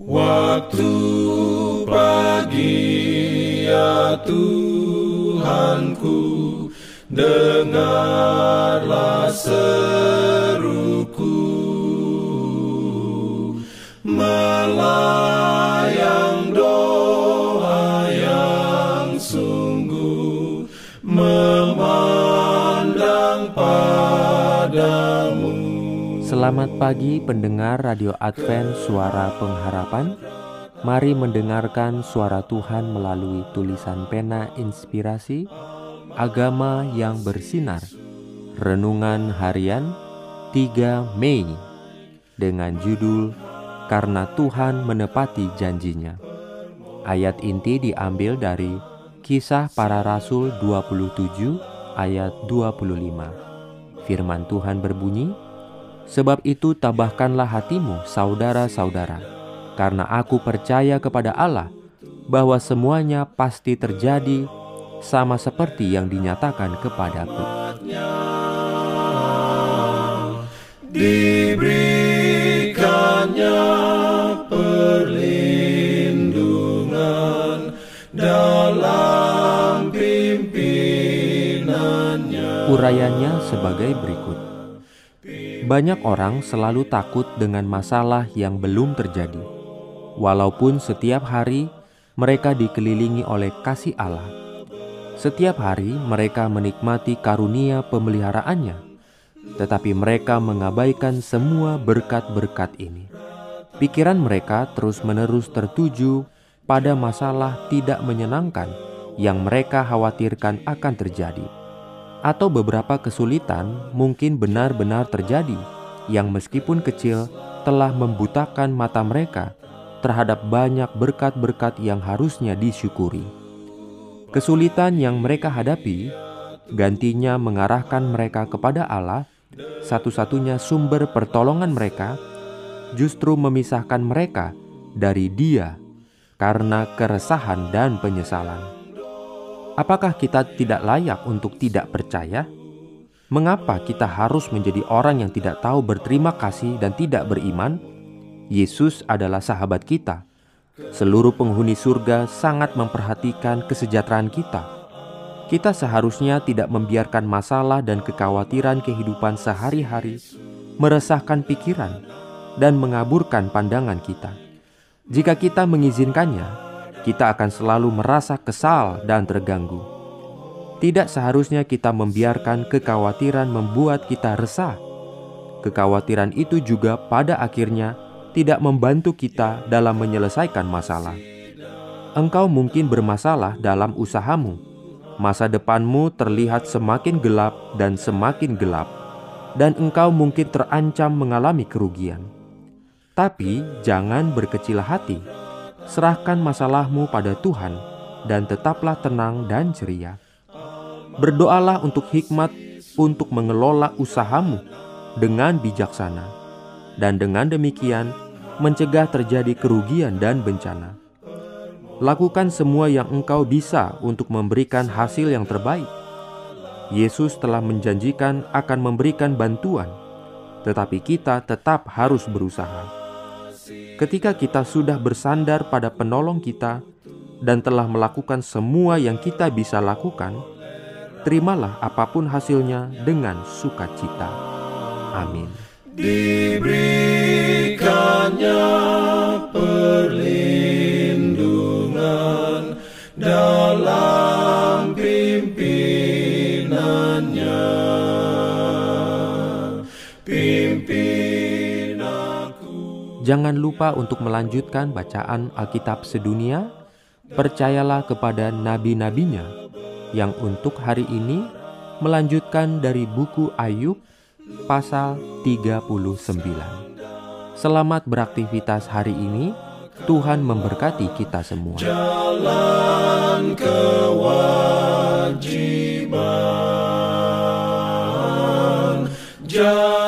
Waktu pagi ya Tuhanku Dengarlah seruku. Melayang Selamat pagi pendengar Radio Advent Suara Pengharapan. Mari mendengarkan suara Tuhan melalui tulisan pena inspirasi Agama yang bersinar. Renungan harian 3 Mei Dengan judul Karena Tuhan menepati janjinya Ayat inti diambil dari Kisah Para Rasul 27 ayat 25 Firman Tuhan berbunyi, Sebab itu tabahkanlah hatimu, saudara-saudara, karena aku percaya kepada Allah bahwa semuanya pasti terjadi sama seperti yang dinyatakan kepadaku. Diberikannya perlindungan dalam pimpinannya. Urayanya sebagai berikut. Banyak orang selalu takut dengan masalah yang belum terjadi, walaupun setiap hari mereka dikelilingi oleh kasih Allah. Setiap hari mereka menikmati karunia pemeliharaannya, tetapi mereka mengabaikan semua berkat-berkat ini. Pikiran mereka terus-menerus tertuju pada masalah tidak menyenangkan yang mereka khawatirkan akan terjadi atau beberapa kesulitan mungkin benar-benar terjadi yang meskipun kecil telah membutakan mata mereka terhadap banyak berkat-berkat yang harusnya disyukuri. Kesulitan yang mereka hadapi gantinya mengarahkan mereka kepada Allah, satu-satunya sumber pertolongan mereka, justru memisahkan mereka dari Dia karena keresahan dan penyesalan. Apakah kita tidak layak untuk tidak percaya? Mengapa kita harus menjadi orang yang tidak tahu berterima kasih dan tidak beriman? Yesus adalah sahabat kita. Seluruh penghuni surga sangat memperhatikan kesejahteraan kita. Kita seharusnya tidak membiarkan masalah dan kekhawatiran kehidupan sehari-hari meresahkan pikiran dan mengaburkan pandangan kita. Jika kita mengizinkannya, kita akan selalu merasa kesal dan terganggu. Tidak seharusnya kita membiarkan kekhawatiran membuat kita resah. Kekhawatiran itu juga pada akhirnya tidak membantu kita dalam menyelesaikan masalah. Engkau mungkin bermasalah dalam usahamu. Masa depanmu terlihat semakin gelap dan semakin gelap, dan engkau mungkin terancam mengalami kerugian. Tapi jangan berkecil hati serahkan masalahmu pada Tuhan, dan tetaplah tenang dan ceria. Berdoalah untuk hikmat untuk mengelola usahamu dengan bijaksana, dan dengan demikian mencegah terjadi kerugian dan bencana. Lakukan semua yang engkau bisa untuk memberikan hasil yang terbaik. Yesus telah menjanjikan akan memberikan bantuan, tetapi kita tetap harus berusaha. Ketika kita sudah bersandar pada penolong kita dan telah melakukan semua yang kita bisa lakukan, terimalah apa pun hasilnya dengan sukacita. Amin. Diberikannya Jangan lupa untuk melanjutkan bacaan Alkitab sedunia. Percayalah kepada nabi-nabinya yang untuk hari ini melanjutkan dari buku Ayub pasal 39. Selamat beraktivitas hari ini. Tuhan memberkati kita semua. Jalan kewajiban. Jalan